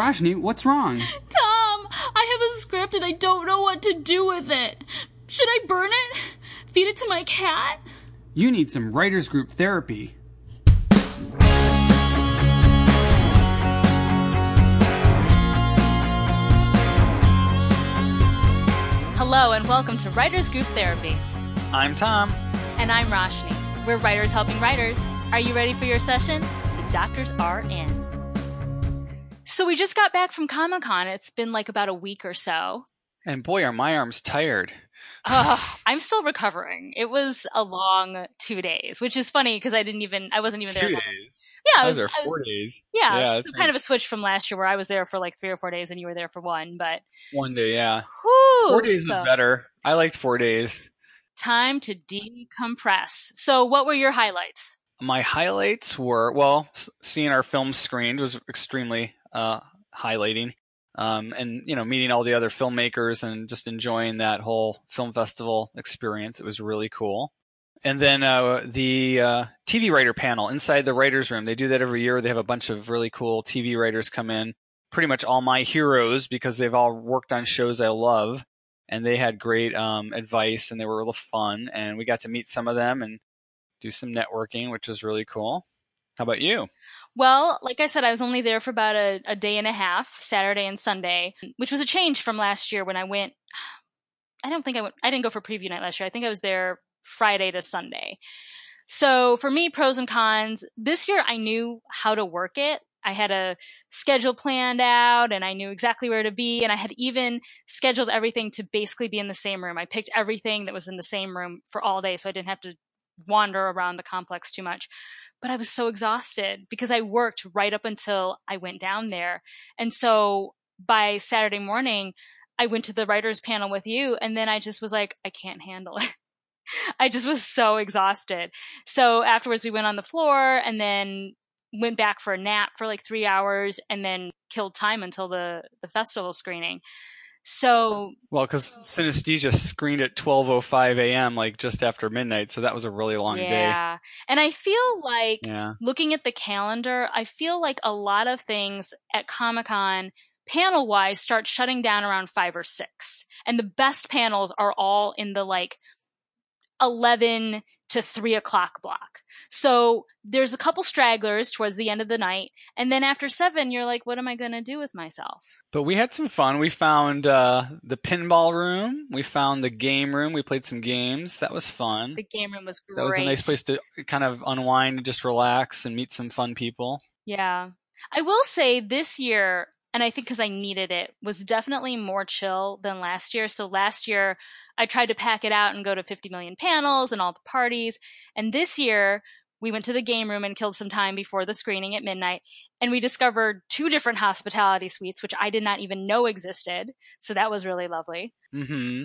Rajni, what's wrong? Tom, I have a script and I don't know what to do with it. Should I burn it? Feed it to my cat? You need some writers group therapy. Hello and welcome to Writers Group Therapy. I'm Tom. And I'm Roshni. We're writers helping writers. Are you ready for your session? The doctors are in. So we just got back from Comic Con. It's been like about a week or so. And boy, are my arms tired. Uh, I'm still recovering. It was a long two days, which is funny because I didn't even, I wasn't even Two there. days. Yeah, I was, was I was four days. Yeah, Yeah, it's it's kind of a switch from last year where I was there for like three or four days and you were there for one. But One day, yeah. whew, Four days so is better. I liked four days. time to decompress. So, what were your highlights? My highlights were well, seeing our film screened was extremely uh, highlighting, um, and you know, meeting all the other filmmakers and just enjoying that whole film festival experience. It was really cool. And then uh, the uh, TV writer panel inside the writers' room. They do that every year. They have a bunch of really cool TV writers come in. Pretty much all my heroes because they've all worked on shows I love, and they had great um, advice and they were real fun. And we got to meet some of them and do some networking, which was really cool. How about you? Well, like I said, I was only there for about a, a day and a half, Saturday and Sunday, which was a change from last year when I went. I don't think I went. I didn't go for preview night last year. I think I was there Friday to Sunday. So for me, pros and cons. This year, I knew how to work it. I had a schedule planned out and I knew exactly where to be. And I had even scheduled everything to basically be in the same room. I picked everything that was in the same room for all day so I didn't have to wander around the complex too much. But I was so exhausted because I worked right up until I went down there. And so by Saturday morning, I went to the writers panel with you and then I just was like, I can't handle it. I just was so exhausted. So afterwards, we went on the floor and then went back for a nap for like three hours and then killed time until the, the festival screening. So Well, because Synesthesia screened at 12:05 a.m. like just after midnight, so that was a really long day. yeah. And I feel like. Yeah. looking at the calendar, I feel like a lot of things at Comic Con panel wise start shutting down around five or six. And the best panels are all in the like 11 to 3 o'clock block. So there's a couple stragglers towards the end of the night. And then after 7, you're like, what am I going to do with myself? But we had some fun. We found uh, the pinball room. We found the game room. We played some games. That was fun. The game room was great. That was a nice place to kind of unwind and just relax and meet some fun people. Yeah. I will say this year, and I think because I needed it, was definitely more chill than last year. So last year, I tried to pack it out and go to 50 million panels and all the parties. And this year, we went to the game room and killed some time before the screening at midnight. And we discovered two different hospitality suites, which I did not even know existed. So that was really lovely. hmm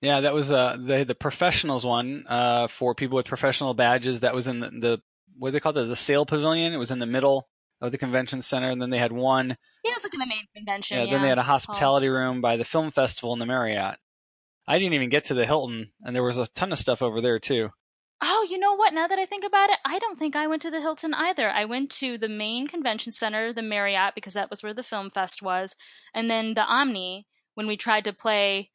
Yeah, that was uh, the the professionals one uh, for people with professional badges. That was in the, the what do they call it, the Sails Pavilion. It was in the middle of the convention center, and then they had one. Yeah, it was like in the main convention. Yeah, Yeah, then they had a hospitality room by the film festival in the Marriott. I didn't even get to the Hilton, and there was a ton of stuff over there too. Oh, you know what? Now that I think about it, I don't think I went to the Hilton either. I went to the main convention center, the Marriott, because that was where the film fest was, and then the Omni when we tried to play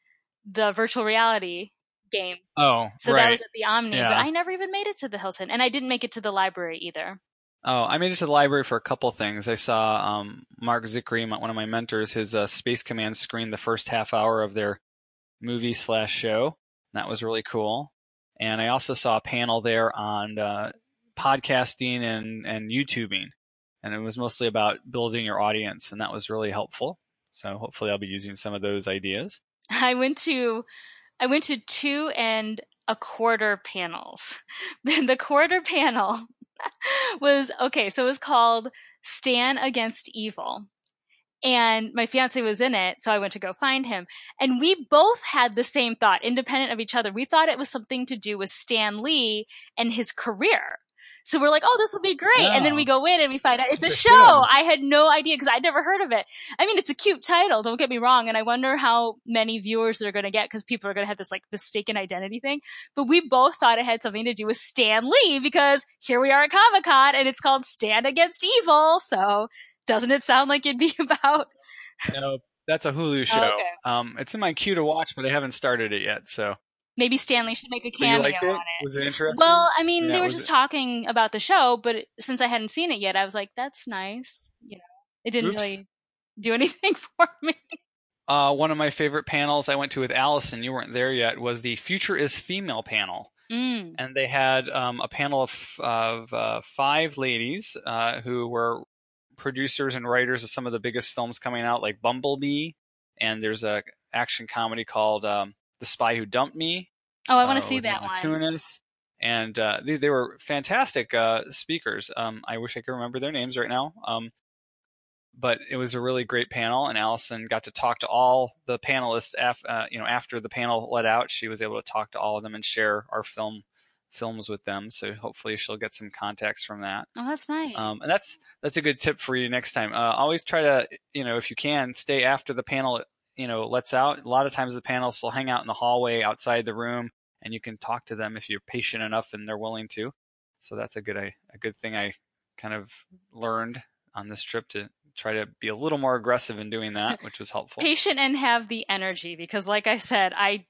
the virtual reality game. Oh, So right. that was at the Omni, but I never even made it to the Hilton, and I didn't make it to the library either. Oh, I made it to the library for a couple things. I saw um, Marc Zicree, one of my mentors, his uh, Space Command screen the first half hour of their movie slash show. That was really cool. And I also saw a panel there on uh, podcasting and, and YouTubing. And it was mostly about building your audience, and that was really helpful. So hopefully I'll be using some of those ideas. I went to I went to two and a quarter panels. the quarter panel was okay, so it was called Stan Against Evil. And my fiance was in it, so I went to go find him. And we both had the same thought, independent of each other. We thought it was something to do with Stan Lee and his career. So we're like, oh, this will be great. And then we go in and we find out it's a show. film. I had no idea because I'd never heard of it. I mean, it's a cute title. Don't get me wrong. And I wonder how many viewers they're going to get because people are going to have this like mistaken identity thing. But we both thought it had something to do with Stan Lee because here we are at Comic Con and it's called Stan Against Evil. So Doesn't it sound like it'd be about? No, that's a Hulu show. Okay. Um, it's in my queue to watch, but I haven't started it yet. So, Maybe Stan Lee should make a cameo it? on it. Was it interesting? Well, I mean, Yeah, they were just it- talking about the show, but since I hadn't seen it yet, I was like, "That's nice." You know, it didn't Oops. really do anything for me. uh, one of my favorite panels I went to with Allison, you weren't there yet, was the Future is Female panel. Mm. and they had um, a panel of, of uh, five ladies uh, who were producers and writers of some of the biggest films coming out, like Bumblebee, and there's a action comedy called um, The Spy Who Dumped Me. Oh, I want uh, to see that one. Kunis. And uh, they, they were fantastic uh, speakers. Um, I wish I could remember their names right now. Um, but it was a really great panel, and Allison got to talk to all the panelists. Af- uh, you know, after the panel let out, she was able to talk to all of them and share our film films with them. So hopefully, she'll get some contacts from that. Oh, that's nice. Um, and that's that's a good tip for you next time. Uh, always try to, you know, if you can, stay after the panel, you know, lets out. A lot of times the panelists will hang out in the hallway outside the room, and you can talk to them if you're patient enough and they're willing to. So that's a good a, a good thing I kind of learned on this trip to try to be a little more aggressive in doing that, which was helpful. Patient and have the energy because, like I said, I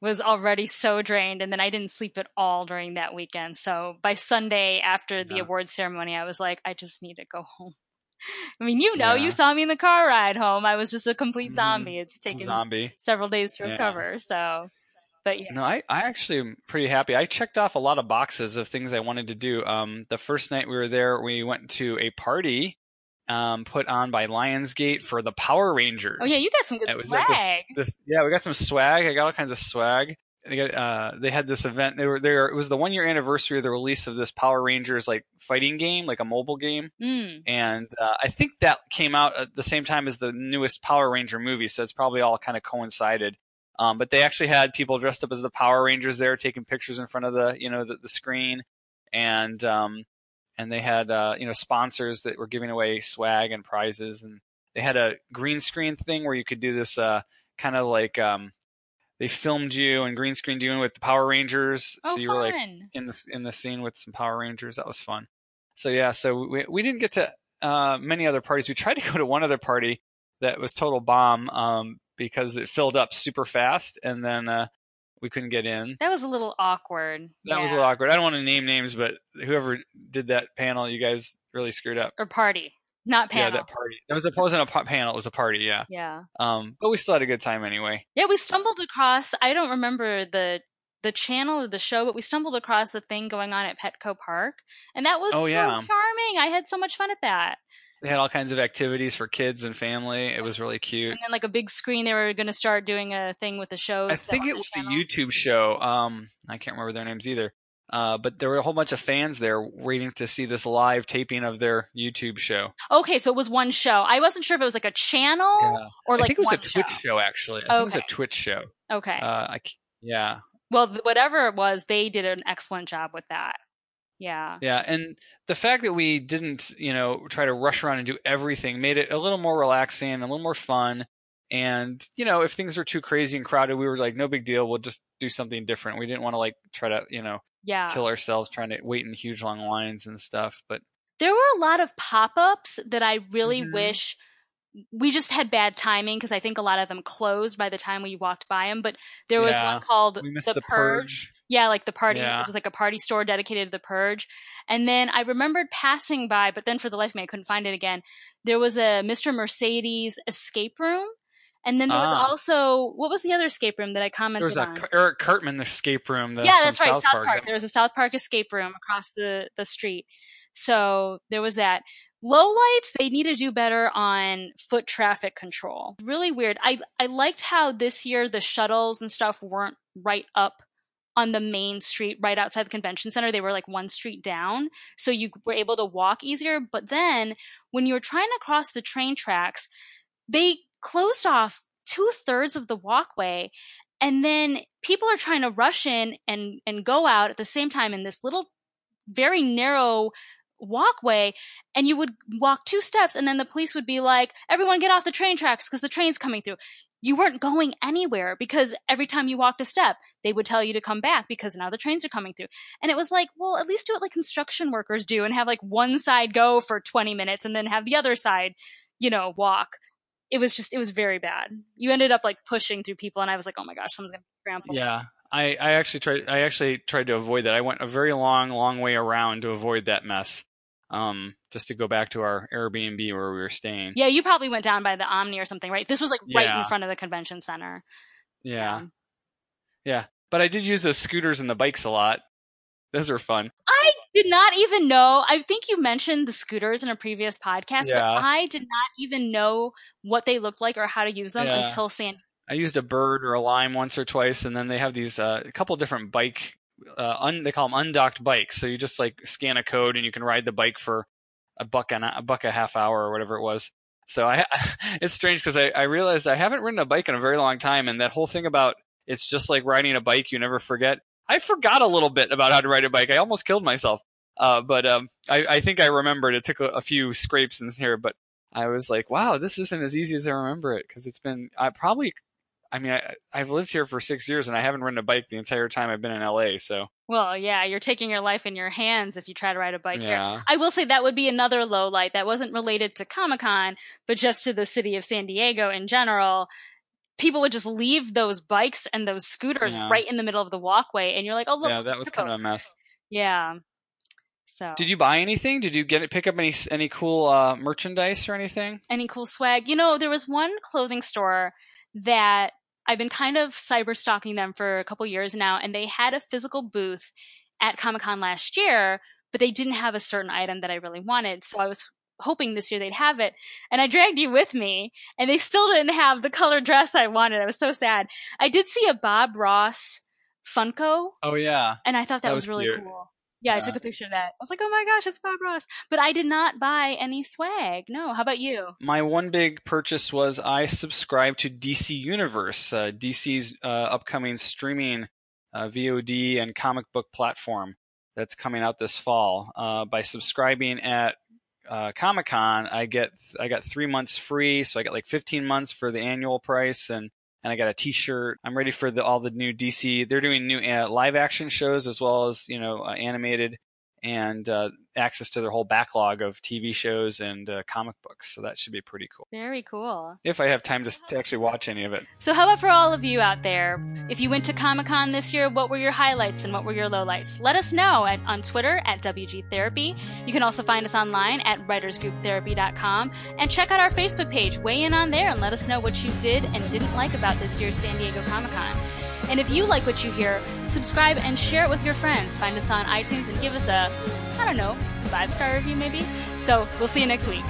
was already so drained, and then I didn't sleep at all during that weekend. So by Sunday after the Yeah. award ceremony, I was like, I just need to go home. I mean, you know, Yeah. you saw me in the car ride home. I was just a complete Mhm. zombie. It's taken Zombie. several days to Yeah. recover. So, but yeah. No, I, I actually am pretty happy. I checked off a lot of boxes of things I wanted to do. Um, the first night we were there, we went to a party um, put on by Lionsgate for the Power Rangers. Oh yeah, you got some good was at this- swag. This, yeah, we got some swag. I got all kinds of swag. They got, uh, they had this event. They were there. It was the one year anniversary of the release of this Power Rangers like fighting game, like a mobile game Mm. and uh, I think that came out at the same time as the newest Power Ranger movie, so it's probably all kind of coincided. Um, but they actually had people dressed up as the Power Rangers there, taking pictures in front of the you know the, the screen, and um, and they had uh, you know sponsors that were giving away swag and prizes, and they had a green screen thing where you could do this uh, kind of like um, they filmed you and green screened you with the Power Rangers, Oh, so you fun. were like in the in the scene with some Power Rangers. That was fun. So yeah, so we we didn't get to uh, many other parties. We tried to go to one other party that was total bomb um, because it filled up super fast, and then uh, we couldn't get in. that was a little awkward. That was a little awkward. I don't want to name names, but whoever did that panel, you guys really screwed up. Or party, not panel. Yeah, that party. It was a, wasn't a panel. It was a party. Yeah. yeah. Um, but we still had a good time anyway. Yeah, we stumbled across. I don't remember the the channel or the show, but we stumbled across a thing going on at Petco Park, and that was Oh, so yeah. charming. I had so much fun at that. They had all kinds of activities for kids and family. It was really cute. And then like a big screen, they were going to start doing a thing with the shows. I think it was channel. a YouTube show. Um, I can't remember their names either. Uh, but there were a whole bunch of fans there waiting to see this live taping of their YouTube show. Okay, so it was one show. I wasn't sure if it was like a channel Yeah. or like I think it was a Twitch show. show, actually. I think it was a Twitch show. Okay. Uh, I, yeah, well, whatever it was, they did an excellent job with that. Yeah. yeah, and the fact that we didn't, you know, try to rush around and do everything made it a little more relaxing, a little more fun. And you know, if things were too crazy and crowded, we were like, no big deal. We'll just do something different. We didn't want to like try to, you know, Yeah. kill ourselves trying to wait in huge long lines and stuff. But there were a lot of pop-ups that I really Mhm. wish we just had bad timing because I think a lot of them closed by the time we walked by them. But there was Yeah. one called we missed the, the, Purge. purge. Yeah, like the party. Yeah. It was like a party store dedicated to the Purge. And then I remembered passing by, but then for the life of me, I couldn't find it again. There was a Mr. Mercedes escape room. And then there was Ah. also, what was the other escape room that I There commented was a on? K- Eric Cartman escape room. The, yeah, that's right. South, South Park. There was a South Park escape room across the, the street. So there was that. Low lights, they need to do better on foot traffic control. Really weird. I, I liked how this year the shuttles and stuff weren't right up on the main street right outside the convention center. They were like one street down. So you were able to walk easier. But then when you were trying to cross the train tracks, they closed off two thirds of the walkway and then people are trying to rush in and and go out at the same time in this little very narrow walkway and you would walk two steps and then the police would be like everyone get off the train tracks because the train's coming through you weren't going anywhere because every time you walked a step, they would tell you to come back because now the trains are coming through. And it was like, well, at least do it like construction workers do and have like one side go for 20 minutes and then have the other side, you know, walk. It was just, it was very bad. You ended up like pushing through people, and I was like, oh my gosh, someone's gonna trample. Yeah, I, I actually tried. I actually tried to avoid that. I went a very long, long way around to avoid that mess. Um, just to go back to our Airbnb where we were staying. Yeah, you probably went down by the Omni or something, right? This was like right Yeah. in front of the convention center. Yeah, yeah. But I did use those scooters and the bikes a lot. Those are fun. I did not even know. I think you mentioned the scooters in a previous podcast, but I did not even know what they looked like or how to use them Yeah. until San. I used a bird or a lime once or twice, and then they have these uh, a couple different bike. Uh, un, they call them undocked bikes. So you just like scan a code and you can ride the bike for a buck and a, buck a half hour or whatever it was. So I, it's strange because I, I realized I haven't ridden a bike in a very long time, and that whole thing about it's just like riding a bike, you never forget. I forgot a little bit about how to ride a bike. I almost killed myself. Uh, but um, I, I think I remembered. It took a, a few scrapes in here, but I was like, wow, this isn't as easy as I remember it because it's been I probably I mean, I, I've lived here for six years and I haven't ridden a bike the entire time I've been in LA. So Well, yeah, you're taking your life in your hands if you try to ride a bike here. yeah, I will say that would be another low light that wasn't related to Comic Con, but just to the city of San Diego in general. People would just leave those bikes and those scooters Yeah. right in the middle of the walkway, and you're like, "Oh, look, yeah, that was kind of a mess. yeah." So, Did you buy anything? Did you get it? Pick up any any cool uh, merchandise or anything? any cool swag? You know, there was one clothing store that I've been kind of cyber stalking them for a couple years now, and they had a physical booth at Comic Con last year, but they didn't have a certain item that I really wanted. So I was hoping this year they'd have it. And I dragged you with me, and they still didn't have the color dress I wanted. I was so sad. I did see a Bob Ross Funko, Oh yeah, and I thought that, That was, was really cute. cool. Yeah, I took a picture of that. I was like, oh my gosh, it's Bob Ross. But I did not buy any swag. No. How about you? my one big purchase was I subscribed to DC Universe, uh, DC's uh, upcoming streaming uh, VOD and comic book platform that's coming out this fall. Uh, by subscribing at uh, Comic Con, I get I got three months free, so I got like 15 months for the annual price, and and I got a T-shirt. I'm ready for the, all the new DC. They're doing new uh, live action shows as well as you know uh, animated and uh, access to their whole backlog of TV shows and uh, comic books. So that should be pretty cool. Very cool. If I have time to, to actually watch any of it. So, how about for all of you out there? If you went to Comic Con this year, what were your highlights and what were your lowlights? Let us know at, on Twitter at WG Therapy. You can also find us online at writersgrouptherapy.com and check out our Facebook page. Weigh in on there and let us know what you did and didn't like about this year's San Diego Comic Con. And if you like what you hear, subscribe and share it with your friends. Find us on iTunes and give us a, I don't know, five star review maybe. So, we'll see you next week.